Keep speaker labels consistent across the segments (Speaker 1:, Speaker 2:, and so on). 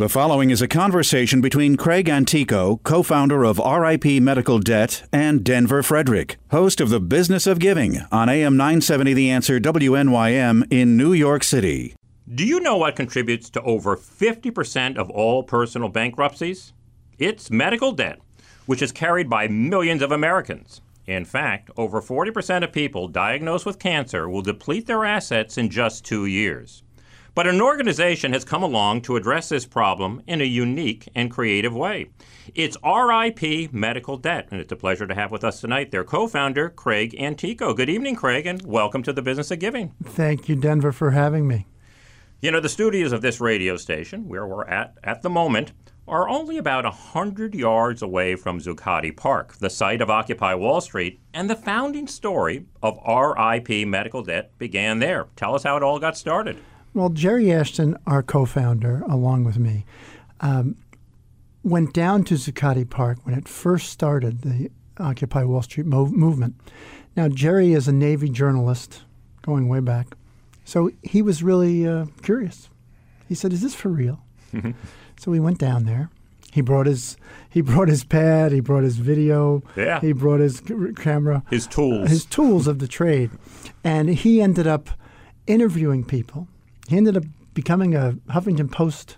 Speaker 1: The following is a conversation between Craig Antico, co founder of RIP Medical Debt, and Denver Frederick, host of The Business of Giving on AM 970 The Answer WNYM in New York City.
Speaker 2: Do you know what contributes to over 50% of all personal bankruptcies? It's medical debt, which is carried by millions of Americans. In fact, over 40% of people diagnosed with cancer will deplete their assets in just two years. But an organization has come along to address this problem in a unique and creative way. It's RIP Medical Debt, and it's a pleasure to have with us tonight their co founder, Craig Antico. Good evening, Craig, and welcome to the Business of Giving.
Speaker 3: Thank you, Denver, for having me.
Speaker 2: You know, the studios of this radio station, where we're at at the moment, are only about 100 yards away from Zuccotti Park, the site of Occupy Wall Street, and the founding story of RIP Medical Debt began there. Tell us how it all got started.
Speaker 3: Well, Jerry Ashton, our co founder, along with me, um, went down to Zuccotti Park when it first started, the Occupy Wall Street mov- movement. Now, Jerry is a Navy journalist going way back, so he was really uh, curious. He said, Is this for real? so we went down there. He brought his he brought his pad. He brought his video.
Speaker 2: Yeah.
Speaker 3: He brought his c- camera.
Speaker 2: His tools.
Speaker 3: His tools of the trade, and he ended up interviewing people he ended up becoming a Huffington Post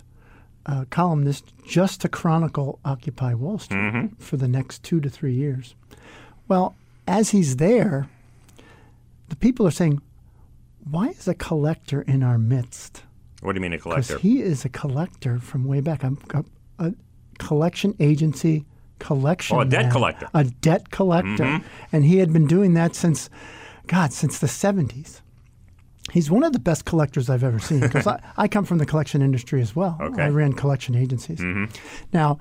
Speaker 3: uh, columnist just to chronicle Occupy Wall Street
Speaker 2: Mm-hmm.
Speaker 3: for the next two to three years. Well, as he's there, the people are saying, why is a collector in our midst?
Speaker 2: what do you mean a collector?
Speaker 3: Because he is a collector from way back. I'm a, a collection agency collection.
Speaker 2: Oh, a debt
Speaker 3: man.
Speaker 2: collector.
Speaker 3: A debt collector.
Speaker 2: Mm-hmm.
Speaker 3: And he had been doing that since, God, since the 70s. He's one of the best collectors I've ever seen because I, I come from the collection industry as well.
Speaker 2: Okay. Mm-hmm.
Speaker 3: I ran collection agencies. Now,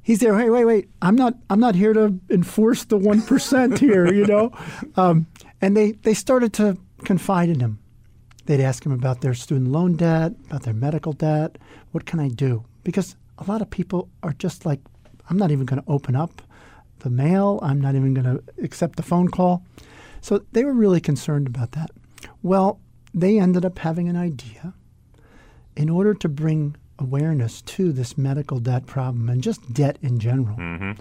Speaker 3: he's there. Hey, wait, wait! I'm not. I'm not here to enforce the one percent here. You know, um, and they they started to confide in him. They'd ask him about their student loan debt, about their medical debt. What can I do? Because a lot of people are just like, I'm not even going to open up the mail. I'm not even going to accept the phone call. So they were really concerned about that. Well, they ended up having an idea in order to bring awareness to this medical debt problem and just debt in general.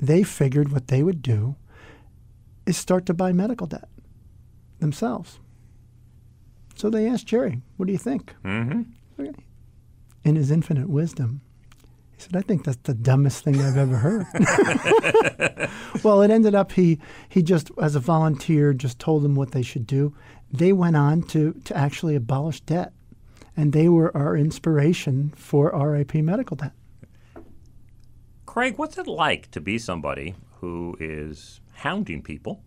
Speaker 3: They figured what they would do is start to buy medical debt themselves. So they asked Jerry, What do you think?
Speaker 2: mm-hmm.
Speaker 3: In his infinite wisdom, he said, I think that's the dumbest thing I've ever heard. well, it ended up he he just as a volunteer just told them what they should do. They went on to to actually abolish debt. And they were our inspiration for RIP medical debt.
Speaker 2: Craig, what's it like to be somebody who is hounding people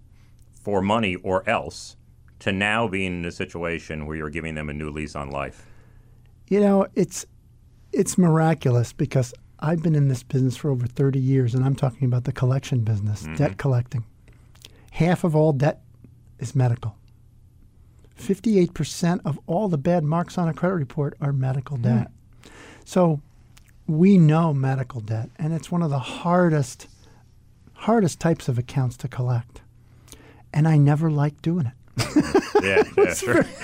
Speaker 2: for money or else to now being in a situation where you're giving them a new lease on life?
Speaker 3: You know, it's it's miraculous because I've been in this business for over 30 years and I'm talking about the collection business, mm-hmm. debt collecting. Half of all debt is medical. 58% of all the bad marks on a credit report are medical hmm. debt. So we know medical debt and it's one of the hardest hardest types of accounts to collect. And I never liked doing it.
Speaker 2: Yeah, yeah, sure.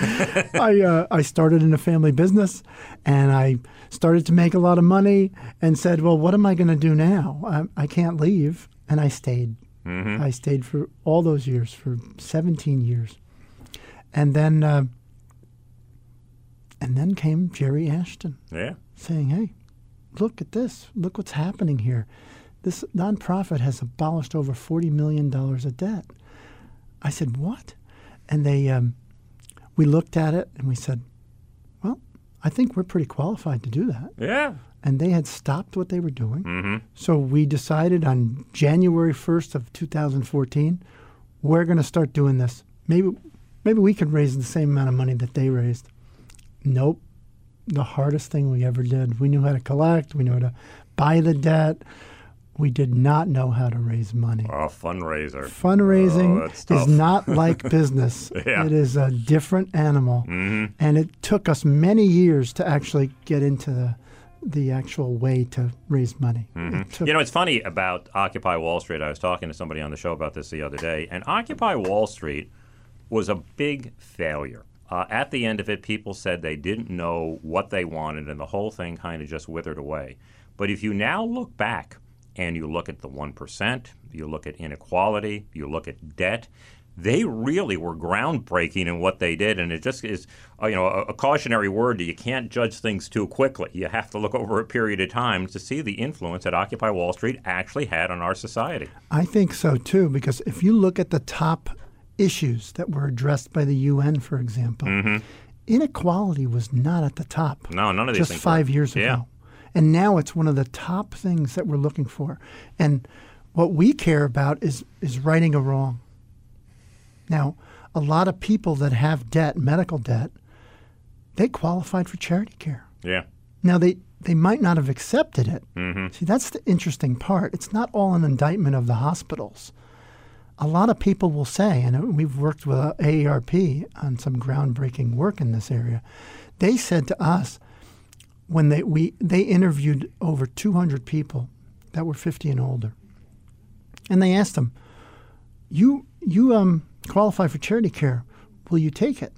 Speaker 3: I uh, I started in a family business, and I started to make a lot of money, and said, "Well, what am I going to do now? I, I can't leave." And I stayed. I stayed for all those years, for 17 years, and then uh, and then came Jerry Ashton
Speaker 2: Yeah.
Speaker 3: saying, "Hey, look at this! Look what's happening here. This nonprofit has abolished over forty million dollars of debt." I said, "What?" And they, um, we looked at it and we said, "Well, I think we're pretty qualified to do that."
Speaker 2: Yeah.
Speaker 3: And they had stopped what they were doing,
Speaker 2: Mm-hmm.
Speaker 3: so we decided on January first of 2014, we're going to start doing this. Maybe, maybe we could raise the same amount of money that they raised. Nope. The hardest thing we ever did. We knew how to collect. We knew how to buy the debt. We did not know how to raise money.
Speaker 2: Oh, fundraiser.
Speaker 3: Fundraising
Speaker 2: Oh,
Speaker 3: is not like business.
Speaker 2: Yeah.
Speaker 3: It is a different animal.
Speaker 2: Mhm.
Speaker 3: And it took us many years to actually get into the the actual way to raise money. It took-
Speaker 2: You know, it's funny about Occupy Wall Street. I was talking to somebody on the show about this the other day, and Occupy Wall Street was a big failure. uh, at the end of it, people said they didn't know what they wanted, and the whole thing kind of just withered away. But if you now look back and you look at the 1%, you look at inequality, you look at debt, they really were groundbreaking in what they did, and it just is, uh, you know, a, a, cautionary word that you can't judge things too quickly. You have to look over a period of time to see the influence that Occupy Wall Street actually had on our society.
Speaker 3: I think so too, because if you look at the top issues that were addressed by the UN, for example,
Speaker 2: mm-hmm.
Speaker 3: inequality was not at the top.
Speaker 2: No, none of these things
Speaker 3: just five
Speaker 2: were.
Speaker 3: years ago. And now it's one of the top things that we're looking for. And what we care about is is righting a wrong. Now, a lot of people that have debt, medical debt, they qualified for charity care.
Speaker 2: Yeah.
Speaker 3: Now they they might not have accepted it.
Speaker 2: Mm-hmm.
Speaker 3: See, that's the interesting part. It's not all an indictment of the hospitals. A lot of people will say, and we've worked with AARP on some groundbreaking work in this area. They said to us when they we they interviewed over 200 people that were 50 and older, and they asked them, "You you um qualify for charity care. Will you take it?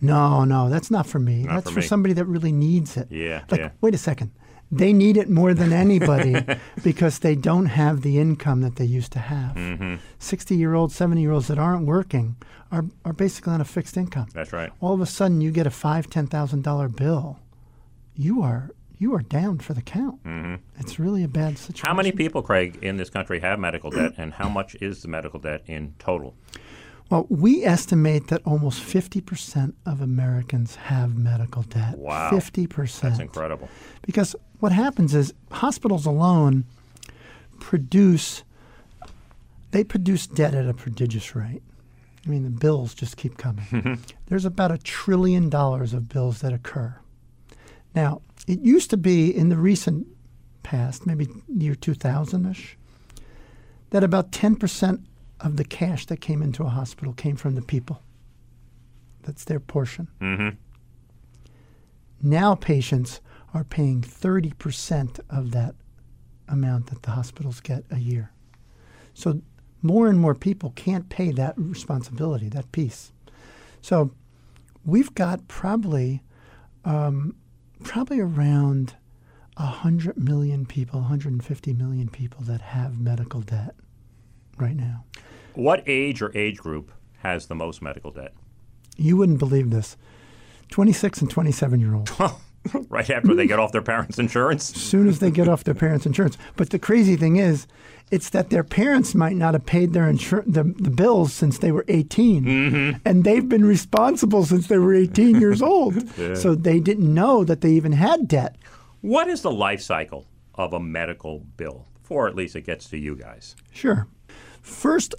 Speaker 3: No, no, that's not for me.
Speaker 2: Not
Speaker 3: that's
Speaker 2: for
Speaker 3: for, somebody that really needs it.
Speaker 2: Yeah,
Speaker 3: Like,
Speaker 2: yeah.
Speaker 3: wait a second. They need it more than anybody because they don't have the income that they used to have.
Speaker 2: Mm-hmm.
Speaker 3: 60 year olds, 70 year olds that aren't working are, are basically on a fixed income.
Speaker 2: That's right.
Speaker 3: All of a sudden, you get a five, ten thousand dollar bill. You are you are down for the count.
Speaker 2: Mm-hmm.
Speaker 3: It's really a bad situation.
Speaker 2: How many people, Craig, in this country have medical debt, and how much is the medical debt in total?
Speaker 3: Well, we estimate that almost 50% of Americans have medical debt.
Speaker 2: Wow.
Speaker 3: 50%.
Speaker 2: That's incredible.
Speaker 3: Because what happens is hospitals alone produce they produce debt at a prodigious rate. I mean, the bills just keep coming. There's about a trillion dollars of bills that occur. Now, it used to be in the recent past, maybe year 2000 ish, that about 10% of the cash that came into a hospital came from the people. That's their portion.
Speaker 2: Mm-hmm.
Speaker 3: Now patients are paying 30% of that amount that the hospitals get a year. So more and more people can't pay that responsibility, that piece. So we've got probably um, probably around 100 million people, 150 million people that have medical debt right now.
Speaker 2: What age or age group has the most medical debt?
Speaker 3: You wouldn't believe this. 26 and 27 year olds.
Speaker 2: right after they get off their parents' insurance?
Speaker 3: as soon as they get off their parents' insurance. But the crazy thing is, it's that their parents might not have paid their insur- the, the bills since they were 18. Mm-hmm. And they've been responsible since they were 18 years old. So they didn't know that they even had debt.
Speaker 2: What is the life cycle of a medical bill before at least it gets to you guys?
Speaker 3: Sure. First,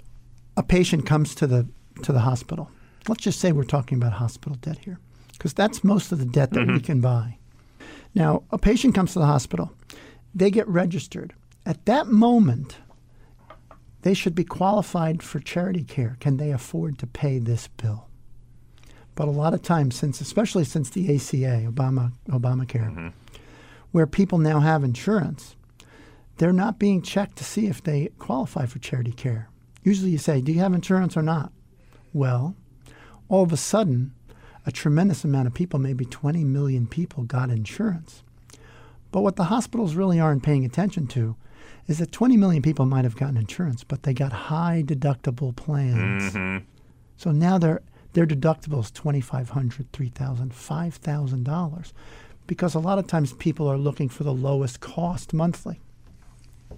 Speaker 3: a patient comes to the to the hospital. Let's just say we're talking about hospital debt here, because that's most of the debt that we mm-hmm. can buy. Now, a patient comes to the hospital, they get registered. At that moment, they should be qualified for charity care. Can they afford to pay this bill? But a lot of times, since especially since the ACA, Obama Obamacare, mm-hmm. where people now have insurance, they're not being checked to see if they qualify for charity care. Usually you say, Do you have insurance or not? Well, all of a sudden, a tremendous amount of people, maybe 20 million people, got insurance. But what the hospitals really aren't paying attention to is that 20 million people might have gotten insurance, but they got high deductible plans.
Speaker 2: Mm-hmm.
Speaker 3: So now their their deductible is twenty five hundred, three thousand, five thousand dollars, because a lot of times people are looking for the lowest cost monthly.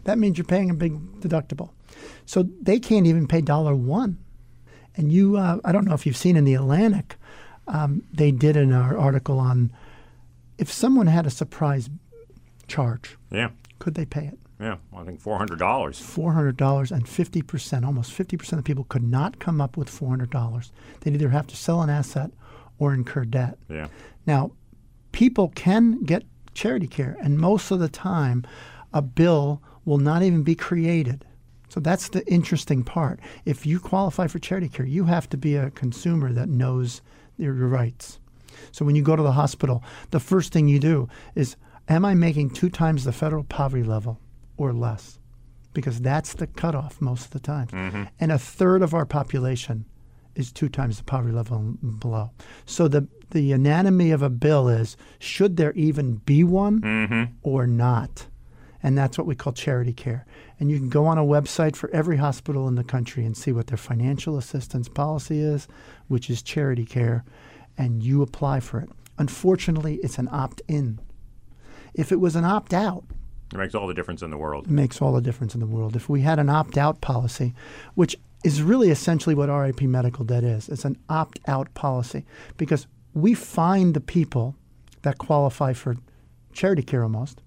Speaker 3: That means you're paying a big deductible, so they can't even pay dollar one. And you, uh, I don't know if you've seen in the Atlantic, um, they did an ar- article on if someone had a surprise charge,
Speaker 2: Yeah.
Speaker 3: could they pay it?
Speaker 2: Yeah. I think $400.
Speaker 3: four hundred dollars and fifty percent, almost fifty percent of people could not come up with four hundred dollars. They'd either have to sell an asset or incur debt.
Speaker 2: Yeah.
Speaker 3: Now, people can get charity care, and most of the time, a bill will not even be created. So that's the interesting part. If you qualify for charity care, you have to be a consumer that knows your rights. So when you go to the hospital, the first thing you do is, am I making two times the federal poverty level or less? Because that's the cutoff most of the time. Mm-hmm. And a third of our population is two times the poverty level and below. So the the anatomy of a bill is should there even be one mm-hmm. or not? And that's what we call charity care. And you can go on a website for every hospital in the country and see what their financial assistance policy is, which is charity care, and you apply for it. Unfortunately, it's an opt in. If it was an opt out,
Speaker 2: It makes all the difference in the world.
Speaker 3: it makes all the difference in the world. If we had an opt out policy, which is really essentially what RIP medical debt is, it's an opt out policy because we find the people that qualify for charity care almost,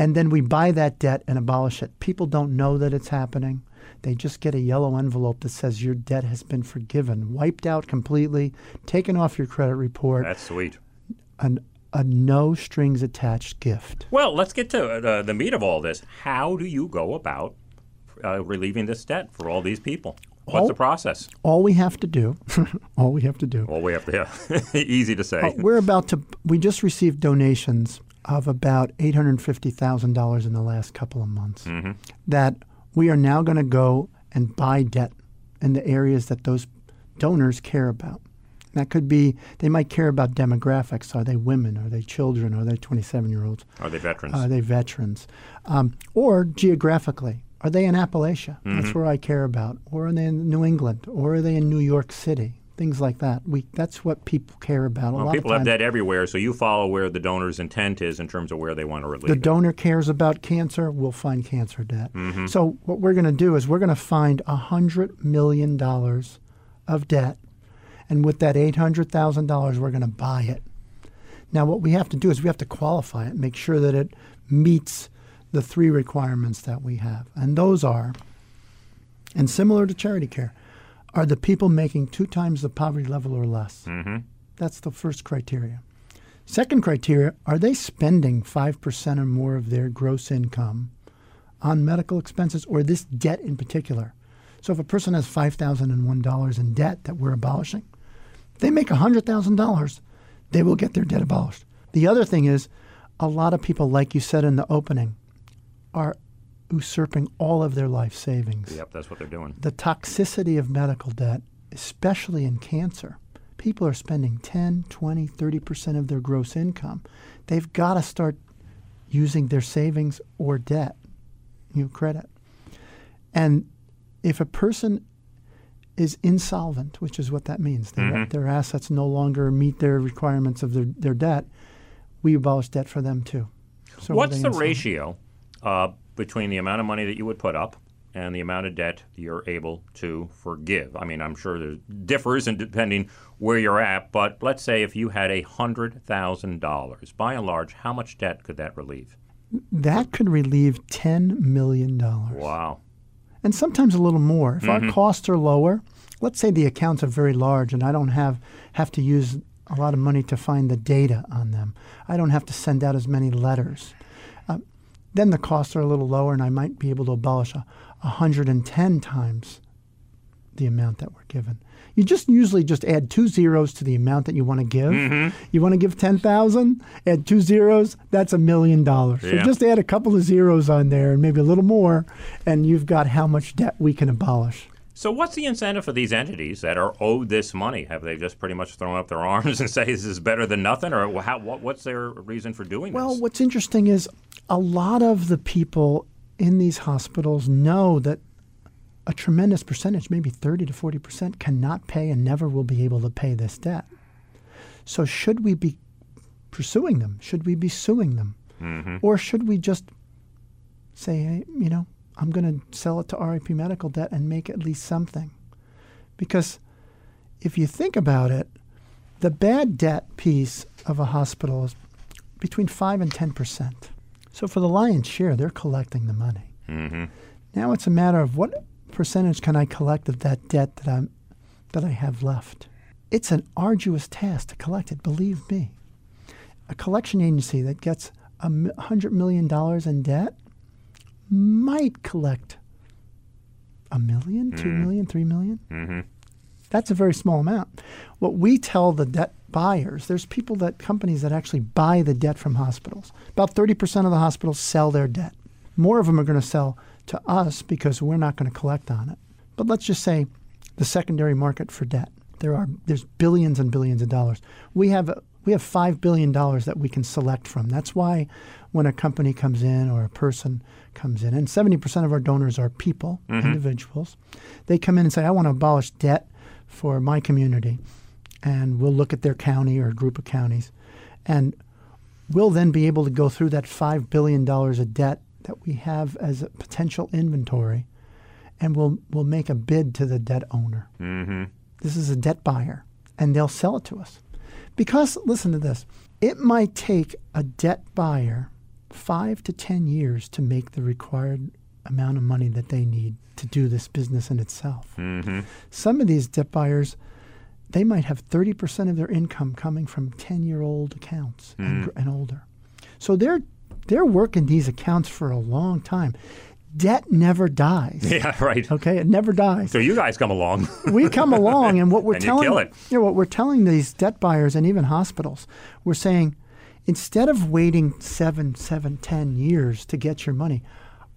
Speaker 3: and then we buy that debt and abolish it. People don't know that it's happening. They just get a yellow envelope that says your debt has been forgiven, wiped out completely, taken off your credit report,
Speaker 2: That's sweet.
Speaker 3: an, a no strings attached gift.
Speaker 2: Well, let's get to uh, the meat of all this. How do you go about uh, relieving this debt for all these people? What's
Speaker 3: All-
Speaker 2: the process?
Speaker 3: All we have to do, all we have to do.
Speaker 2: All we have to. Yeah. Easy to say.
Speaker 3: Uh, we're about to. We just received donations of about eight hundred fifty thousand dollars in the last couple of months. That we are now going to go and buy debt in the areas that those donors care about. That could be they might care about demographics. Are they women? Are they children? Are they twenty-seven year olds?
Speaker 2: Are they veterans?
Speaker 3: Are they veterans? Um, or geographically, are they in Appalachia? That's where I care about. Or are they in New England? Or are they in New York City? Things like that. We that's what people care about. A
Speaker 2: well,
Speaker 3: lot
Speaker 2: people have debt everywhere, so you follow where the donor's intent is in terms of where they want to relieve
Speaker 3: the
Speaker 2: it.
Speaker 3: donor cares about cancer. We'll find cancer debt.
Speaker 2: Mm-hmm.
Speaker 3: So what we're going to do is we're going to find a hundred million dollars of debt, and with that eight hundred thousand dollars, we're going to buy it. Now, what we have to do is we have to qualify it, make sure that it meets the three requirements that we have. And those are, and similar to charity care, are the people making two times the poverty level or less.
Speaker 2: Mm-hmm.
Speaker 3: That's the first criteria. Second criteria are they spending 5% or more of their gross income on medical expenses or this debt in particular? So if a person has $5,001 in debt that we're abolishing, if they make $100,000, they will get their debt abolished. The other thing is, a lot of people, like you said in the opening, are usurping all of their life savings.
Speaker 2: Yep, that's what they're doing.
Speaker 3: The toxicity of medical debt, especially in cancer, people are spending 10, 20, 30% of their gross income. They've got to start using their savings or debt, you know, credit. And if a person is insolvent, which is what that means, their, their assets no longer meet their requirements of their, their debt, we abolish debt for them too. So
Speaker 2: What's the
Speaker 3: insolvent?
Speaker 2: ratio uh, between the amount of money that you would put up and the amount of debt you're able to forgive? I mean, I'm sure it differs in depending where you're at, but let's say if you had a hundred thousand dollars, by and large, how much debt could that relieve?
Speaker 3: That could relieve $10 million.
Speaker 2: Wow.
Speaker 3: and sometimes a little more. If our mm-hmm. costs are lower, let's say the accounts are very large and I don't have have to use a lot of money to find the data on them. I don't have to send out as many letters. Then the costs are a little lower, and I might be able to abolish a 110 times the amount that we're given. You just usually just add two zeros to the amount that you want to give. Mm-hmm. You want to give ten thousand, add two zeros. That's a million dollars. So just add a couple of zeros on there, and maybe a little more, and you've got how much debt we can abolish.
Speaker 2: So, what's the incentive for these entities that are owed this money? Have they just pretty much thrown up their arms and say this is better than nothing, or how, what, what's their reason for doing
Speaker 3: Well,
Speaker 2: this?
Speaker 3: Well, what's interesting is a lot of the people in these hospitals know that a tremendous percentage, maybe 30 to 40 percent, cannot pay and never will be able to pay this debt. So, should we be pursuing them? Should we be suing them? Mm-hmm. Or should we just say, hey, you know, I'm going to sell it to RIP Medical Debt and make at least something? Because if you think about it, the bad debt piece of a hospital is between 5 and 10 percent. So for the lion's share, they're collecting the money.
Speaker 2: Mm-hmm.
Speaker 3: Now it's a matter of what percentage can I collect of that debt that I'm that I have left. It's an arduous task to collect it. Believe me, a collection agency that gets a m- hundred million dollars in debt might collect a million, two million, three million.
Speaker 2: Mm-hmm.
Speaker 3: That's a very small amount. What we tell the debt buyers, there's people that companies that actually buy the debt from hospitals. About 30% of the hospitals sell their debt. More of them are going to sell to us because we're not going to collect on it. But let's just say the secondary market for debt. There are there's billions and billions of dollars. We have we have five billion dollars that we can select from. That's why when a company comes in or a person comes in, and 70% of our donors are people, individuals, they come in and say, I want to abolish debt for my community. And we'll look at their county or group of counties. And we'll then be able to go through that $5 billion of debt that we have as a potential inventory, and we'll, we'll make a bid to the debt owner.
Speaker 2: Mm-hmm.
Speaker 3: This is a debt buyer, and they'll sell it to us. Because, listen to this, it might take a debt buyer five to 10 years to make the required amount of money that they need to do this business in itself.
Speaker 2: Mm-hmm.
Speaker 3: Some of these debt buyers, they might have 30% of their income coming from 10 year old accounts and, and older. So they're, they're working these accounts for a long time. Debt never dies.
Speaker 2: Yeah, right.
Speaker 3: Okay, it never dies
Speaker 2: So you guys come along.
Speaker 3: we come along and what we're
Speaker 2: And you
Speaker 3: telling
Speaker 2: it.
Speaker 3: you know, what we're telling these debt buyers and even hospitals, we're saying instead of waiting seven, seven, ten years to get your money,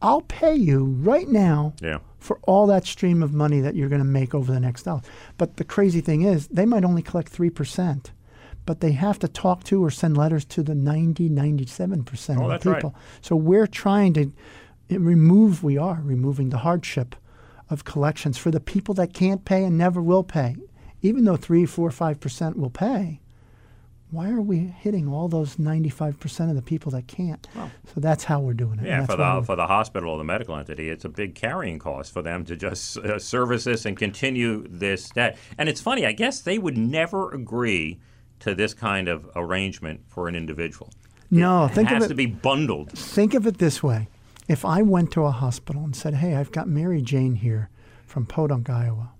Speaker 3: I'll pay you right now
Speaker 2: yeah.
Speaker 3: for all that stream of money that you're going to make over the next dollar. But the crazy thing is, they might only collect three percent. But they have to talk to or send letters to the 90, 97%
Speaker 2: Oh,
Speaker 3: of the
Speaker 2: right.
Speaker 3: people. So we're trying to remove, we are removing the hardship of collections for the people that can't pay and never will pay. Even though three, four, five percent will pay, why are we hitting all those 95% of the people that can't? so that's how we're doing it.
Speaker 2: Yeah, for the for the hospital or the medical entity, it's a big carrying cost for them to just uh, service this and continue this debt. And it's funny, I guess they would never agree to this kind of arrangement for an individual.
Speaker 3: no,
Speaker 2: It
Speaker 3: think
Speaker 2: has
Speaker 3: of
Speaker 2: to be bundled.
Speaker 3: Think of it this way: if I went to a hospital and said, "Hey, I've got Mary Jane here from Podunk, Iowa.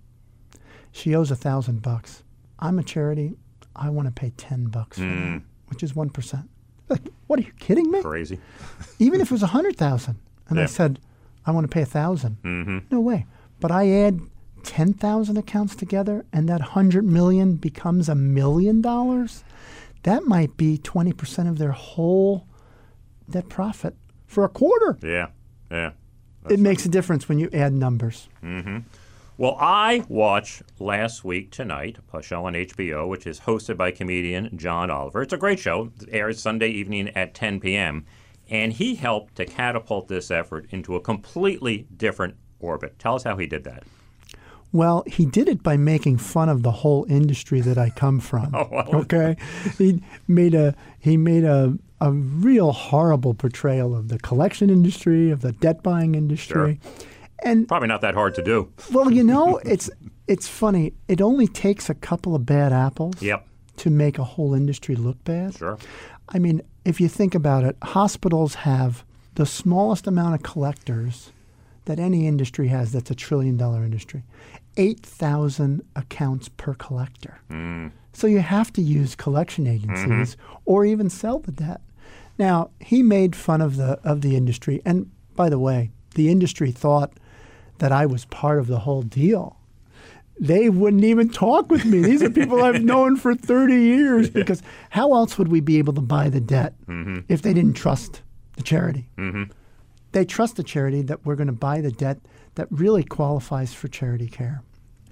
Speaker 3: She owes a thousand bucks. I'm a charity. I want to pay ten bucks that, which is one percent." Like, what are you kidding me?
Speaker 2: Crazy.
Speaker 3: Even if it was a hundred thousand, and I said, "I want to pay a 1000
Speaker 2: Mm-hmm.
Speaker 3: no way. But I add ten thousand accounts together, and that hundred million becomes a million dollars. That might be twenty percent of their whole net profit for a quarter.
Speaker 2: Yeah, yeah.
Speaker 3: it makes a difference when you add numbers. Mm-hmm.
Speaker 2: Well, I watched last week tonight a show on HBO, which is hosted by comedian John Oliver. It's a great show. It airs Sunday evening at 10 p.m. And he helped to catapult this effort into a completely different orbit. Tell us how he did that.
Speaker 3: Well, he did it by making fun of the whole industry that I come from.
Speaker 2: Oh, well.
Speaker 3: Okay, he made a he made a a real horrible portrayal of the collection industry, of the debt buying industry, and
Speaker 2: Probably not that hard to do.
Speaker 3: well, you know, it's it's funny. It only takes a couple of bad apples
Speaker 2: Yep,
Speaker 3: to make a whole industry look bad.
Speaker 2: sure.
Speaker 3: I mean, if you think about it, hospitals have the smallest amount of collectors that any industry has that's a trillion dollar industry 8,000 accounts per collector. Hmm. So you have to use collection agencies mm-hmm. or even sell the debt. Now, he made fun of the of the industry and by the way, the industry thought that I was part of the whole deal they wouldn't even talk with me. These are people I've known for 30 years because how else would we be able to buy the debt mm-hmm. if they didn't trust the charity? Mm-hmm. They trust the charity that we're going to buy the debt that really qualifies for charity care.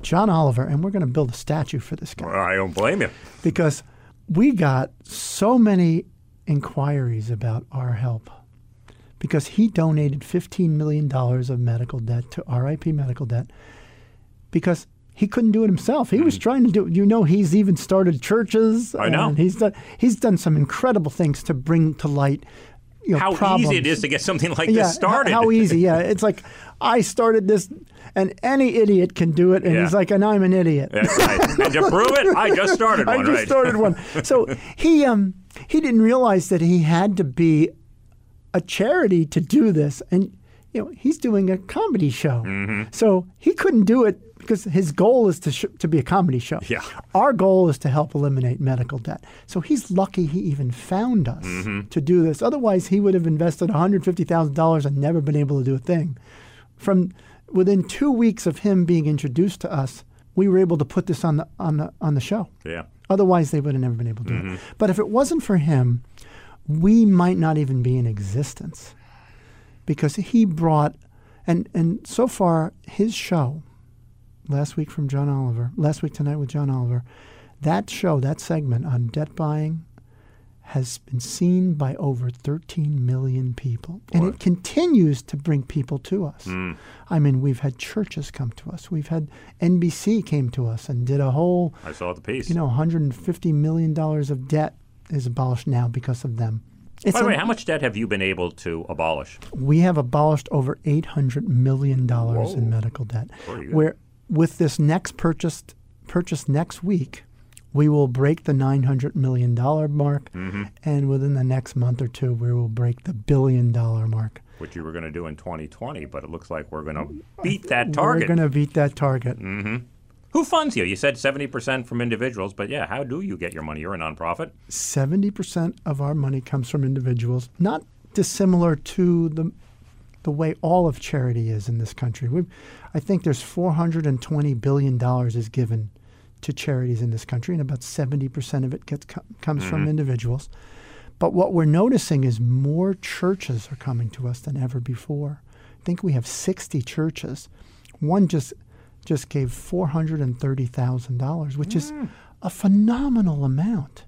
Speaker 3: John Oliver, and we're going to build a statue for this guy
Speaker 2: I don't blame you.
Speaker 3: because we got so many inquiries about our help because he donated $15 million of medical debt to RIP medical debt because he couldn't do it himself. He was mm-hmm. trying to do it. You know, he's even started churches.
Speaker 2: I know.
Speaker 3: and He's done, he's done some incredible things to bring to light you know,
Speaker 2: How
Speaker 3: problems.
Speaker 2: easy it is to get something like
Speaker 3: yeah,
Speaker 2: this started.
Speaker 3: How, how easy, yeah. It's like, I started this, and any idiot can do it. And
Speaker 2: Yeah.
Speaker 3: he's like, and I'm an idiot.
Speaker 2: That's right. And to prove it, I just started one,
Speaker 3: I just
Speaker 2: right?
Speaker 3: started one. So he um he didn't realize that he had to be a charity to do this, and you know he's doing a comedy show,
Speaker 2: Mm-hmm.
Speaker 3: so he couldn't do it because his goal is to sh- to be a comedy show.
Speaker 2: Yeah.
Speaker 3: Our goal is to help eliminate medical debt. So he's lucky he even found us
Speaker 2: Mm-hmm.
Speaker 3: to do this. Otherwise, he would have invested one hundred fifty thousand dollars and never been able to do a thing. From within two weeks of him being introduced to us, we were able to put this on the on the on the show.
Speaker 2: Yeah.
Speaker 3: Otherwise, they would have never been able to do it. But if it wasn't for him, we might not even be in existence because he brought, and, and so far, his show last week from John Oliver, last week tonight with John Oliver. That show, that segment on debt buying, has been seen by over 13 million people. And it continues to bring people to us.
Speaker 2: Hmm.
Speaker 3: I mean, we've had churches come to us. We've had NBC came to us and did a whole,
Speaker 2: I saw the piece.
Speaker 3: you know, 150 million dollars of debt is abolished now because of them. It's
Speaker 2: By the way, how much debt have you been able to abolish?
Speaker 3: we have abolished over 800 million dollars in medical debt. Where with this next purchase purchase next week, we will break the 900 million dollar mark
Speaker 2: Mm-hmm.
Speaker 3: and within the next month or two we will break the billion dollar mark.
Speaker 2: Which you were going to do in 2020, but it looks like we're going to beat that target.
Speaker 3: We're going to beat that target.
Speaker 2: Who funds you? You said 70% from individuals, but yeah, how do you get your money? You're a nonprofit.
Speaker 3: 70% of our money comes from individuals, not dissimilar to the the way all of charity is in this country. we I think there's 420 billion dollars is given to charities in this country, and about 70% of it gets co- comes from mm-hmm. individuals. But what we're noticing is more churches are coming to us than ever before. I think we have 60 churches. One just just gave $430,000, which is mm. a phenomenal amount.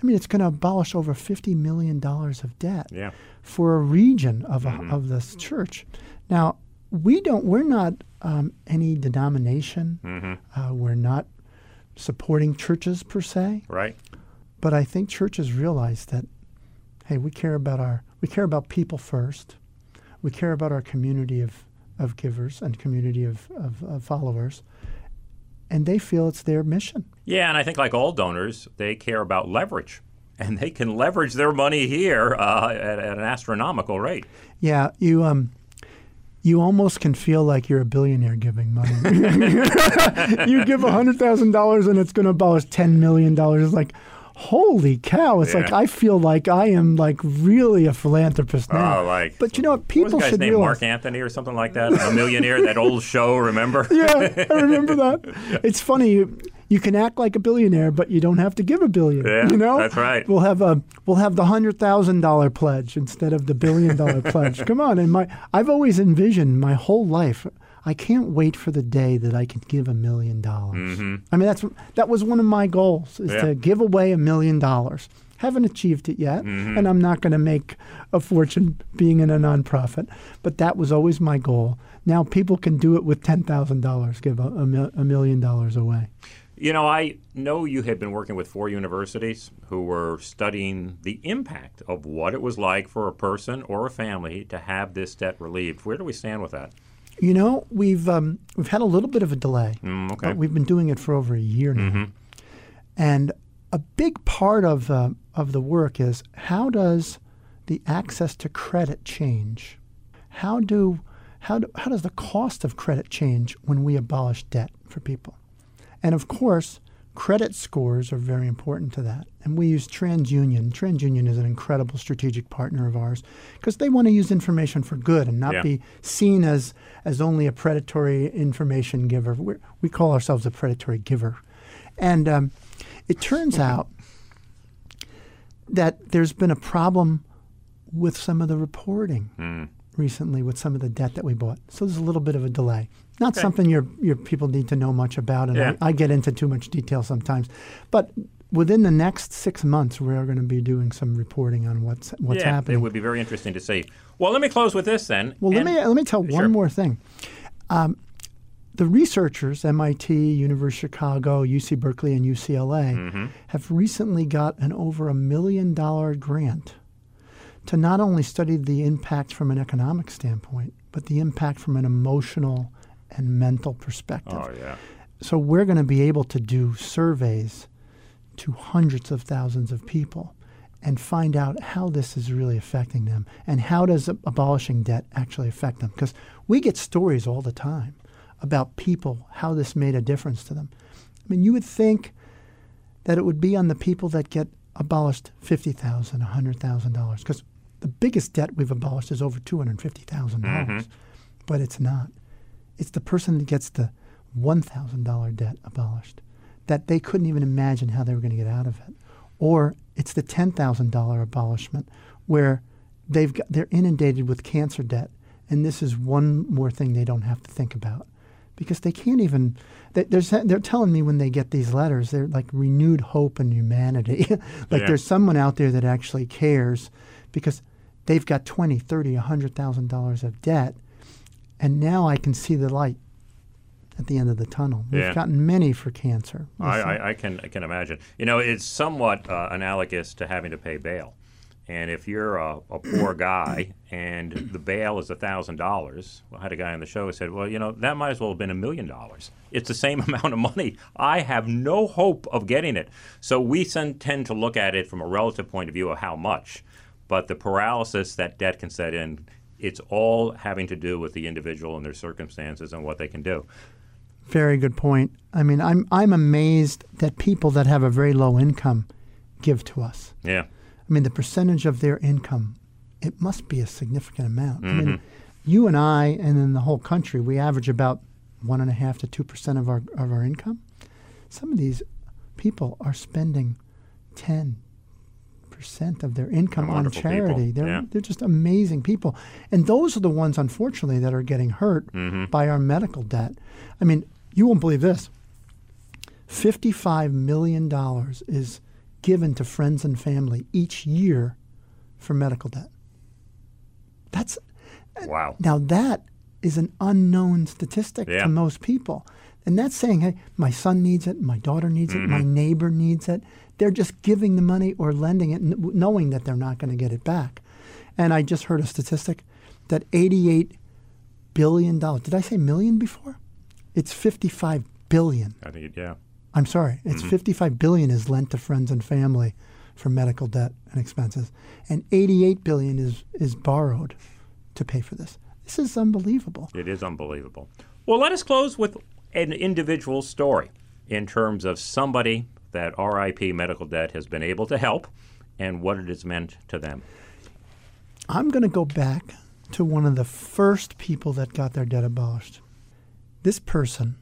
Speaker 3: I mean, it's going to abolish over $50 million of debt
Speaker 2: Yeah.
Speaker 3: for a region of, a, of this church. Now, we don't, we're not um, any denomination. Uh, we're not supporting churches per se,
Speaker 2: Right?
Speaker 3: but I think churches realize that, hey, we care about our, we care about people first. We care about our community of, of givers and community of, of, of followers. And they feel it's their mission.
Speaker 2: Yeah, and I think like all donors, they care about leverage. And they can leverage their money here uh, at, at an astronomical rate.
Speaker 3: Yeah, you um, you almost can feel like you're a billionaire giving money. you give hundred thousand dollars and it's going to abolish ten million dollars. It's like, holy cow! It's like I feel like I am like really a philanthropist now.
Speaker 2: Oh, like.
Speaker 3: but you know what?
Speaker 2: what
Speaker 3: People
Speaker 2: guy's
Speaker 3: should
Speaker 2: name?
Speaker 3: realize.
Speaker 2: Mark Anthony or something like that? A millionaire, that old show, remember?
Speaker 3: yeah, I remember that. It's funny. You, you can act like a billionaire, but you don't have to give a billion.
Speaker 2: Yeah,
Speaker 3: you know,
Speaker 2: that's right.
Speaker 3: We'll have a we'll have the hundred thousand dollar pledge instead of the billion dollar pledge. Come on, and my I've always envisioned my whole life. I can't wait for the day that I can give a million dollars. I mean, that's that was one of my goals is
Speaker 2: Mm-hmm. Yeah.
Speaker 3: to give away a million dollars. Haven't achieved it yet,
Speaker 2: Mm-hmm.
Speaker 3: and I'm not going to make a fortune being in a nonprofit. But that was always my goal. Now people can do it with ten thousand dollars, give a, a, mil- a million dollars away.
Speaker 2: You know, I know you had been working with four universities who were studying the impact of what it was like for a person or a family to have this debt relieved. Where do we stand with that?
Speaker 3: You know, we've um, we've had a little bit of a delay,
Speaker 2: Mm, okay.
Speaker 3: but we've been doing it for over a year now. And a big part of uh, of the work is how does the access to credit change? How do how do, how does the cost of credit change when we abolish debt for people? And of course, credit scores are very important to that. And we use TransUnion. TransUnion is an incredible strategic partner of ours because they want to use information for good and not
Speaker 2: Yeah.
Speaker 3: be seen as as only a predatory information giver. We're, we call ourselves a predatory giver. And um, it turns out that there's been a problem with some of the reporting
Speaker 2: Hmm.
Speaker 3: Recently with some of the debt that we bought. So there's a little bit of a delay. Not
Speaker 2: Okay.
Speaker 3: something your your people need to know much about, and
Speaker 2: Yeah.
Speaker 3: I, I get into too much detail sometimes. But within the next six months, we are going to be doing some reporting on what's what's
Speaker 2: yeah,
Speaker 3: happening.
Speaker 2: it would be very interesting to see. Well, let me close with this then.
Speaker 3: Well, let me let me tell
Speaker 2: Sure.
Speaker 3: one more thing. Um, the researchers, MIT, University of Chicago, UC Berkeley, and UCLA,
Speaker 2: Mm-hmm.
Speaker 3: have recently got an over a million dollar grant to not only study the impact from an economic standpoint, but the impact from an emotional and mental perspective.
Speaker 2: Oh, yeah.
Speaker 3: So we're going to be able to do surveys to hundreds of thousands of people and find out how this is really affecting them and how does abolishing debt actually affect them because we get stories all the time about people how this made a difference to them. I mean, you would think that it would be on the people that get abolished $50,000, $100,000 because the biggest debt we've abolished is over $250,000, dollars mm-hmm. but it's not. It's the person that gets the $1,000 debt abolished that they couldn't even imagine how they were going to get out of it. Or it's the $10,000 abolishment where they've got, they're inundated with cancer debt and this is one more thing they don't have to think about. because they can't even. They, they're, they're telling me when they get these letters, they're like renewed hope in humanity. like
Speaker 2: Yeah.
Speaker 3: there's someone out there that actually cares because they've got 20, 30, $100,000 of debt. And now I can see the light at the end of the tunnel. We've
Speaker 2: Yeah.
Speaker 3: gotten many for cancer.
Speaker 2: I, I, I can I can imagine. You know, it's somewhat uh, analogous to having to pay bail. And if you're a, a poor guy and the bail is thousand dollars, I had a guy on the show who said, "Well, you know, that might as well have been a million dollars. It's the same amount of money. I have no hope of getting it." So we tend to look at it from a relative point of view of how much, but the paralysis that debt can set in, it's all having to do with the individual and their circumstances and what they can do.
Speaker 3: Very good point. I mean, I'm I'm amazed that people that have a very low income give to us.
Speaker 2: Yeah.
Speaker 3: I mean, the percentage of their income, it must be a significant amount. I
Speaker 2: Mm-hmm.
Speaker 3: mean, you and I, and then the whole country, we average about one and a half to two percent of our of our income. Some of these people are spending ten percent of their income on
Speaker 2: Wonderful people,
Speaker 3: charity. They're
Speaker 2: yeah.
Speaker 3: they're just amazing people, and those are the ones, unfortunately, that are getting hurt
Speaker 2: Mm-hmm.
Speaker 3: by our medical debt. I mean, you won't believe this. $55 million is given to friends and family each year for medical debt. That's
Speaker 2: Wow.
Speaker 3: now that is an unknown statistic
Speaker 2: Yeah.
Speaker 3: to most people. And that's saying, hey, my son needs it, my daughter needs it,
Speaker 2: Mm-hmm.
Speaker 3: my neighbor needs it. They're just giving the money or lending it, knowing that they're not going to get it back. And I just heard a statistic that $88 billion, did I say million before? It's 55 billion.
Speaker 2: I think it, yeah.
Speaker 3: I'm sorry, it's mm-hmm. 55 billion is lent to friends and family for medical debt and expenses, and 88 billion is is borrowed to pay for this. This is unbelievable.
Speaker 2: It is unbelievable. Well, let us close with an individual story in terms of somebody that RIP Medical Debt has been able to help and what it has meant to them.
Speaker 3: I'm going to go back to one of the first people that got their debt abolished. This person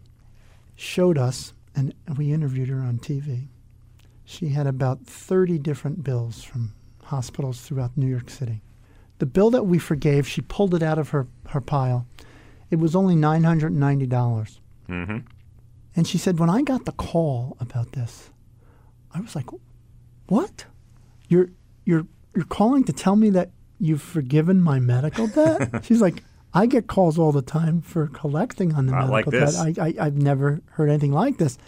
Speaker 3: showed us, and we interviewed her on TV. She had about 30 different bills from hospitals throughout New York City. The bill that we forgave, she pulled it out of her, her pile. It was only $990.
Speaker 2: Mm-hmm.
Speaker 3: And she said, when I got the call about this, I was like, "What? You're you're you're calling to tell me that you've forgiven my medical debt?" She's like, "I get calls all the time for collecting on the
Speaker 2: Not like
Speaker 3: medical
Speaker 2: this.
Speaker 3: debt. I, I I've never heard anything like this."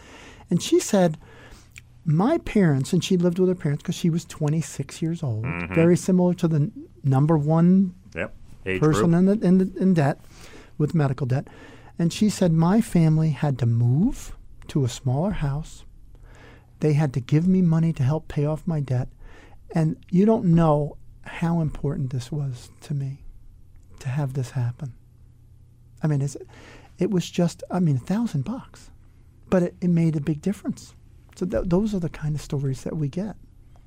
Speaker 3: And she said, "My parents, and she lived with her parents because she was 26 years old,
Speaker 2: Mm-hmm.
Speaker 3: very similar to the n- number one
Speaker 2: Yep.
Speaker 3: Person in, the, in, the, in debt with medical debt. And she said, My family had to move to a smaller house. They had to give me money to help pay off my debt. And you don't know how important this was to me to have this happen. I mean, it's, it was just, I mean, a thousand bucks, but it, it made a big difference. So th- those are the kind of stories that we get.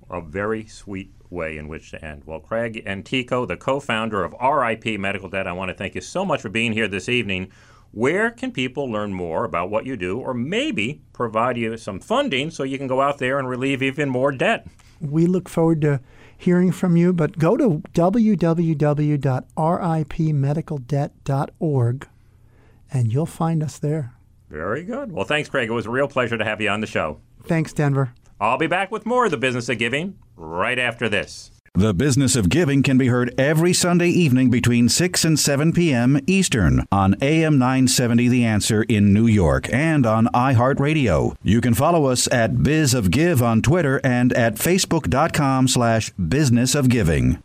Speaker 2: a very sweet way in which to end. Well, Craig Antico, the co founder of RIP Medical Debt, I want to thank you so much for being here this evening. Where can people learn more about what you do, or maybe provide you some funding so you can go out there and relieve even more debt?
Speaker 3: we look forward to hearing from you, but go to www.ripmedicaldebt.org and you'll find us there.
Speaker 2: Very good. Well, thanks, Craig. It was a real pleasure to have you on the show.
Speaker 3: Thanks, Denver.
Speaker 2: I'll be back with more of the business of giving right after this.
Speaker 1: The Business of Giving can be heard every Sunday evening between 6 and 7 p.m. Eastern on AM 970 The Answer in New York and on iHeartRadio. You can follow us at Biz of Give on Twitter and at Facebook.com slash Business of Giving.